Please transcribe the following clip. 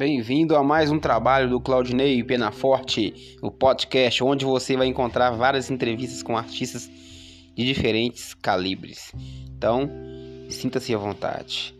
Bem-vindo a mais um trabalho do Claudinei Penaforte, o podcast onde você vai encontrar várias entrevistas com artistas de diferentes calibres. Então, sinta-se à vontade.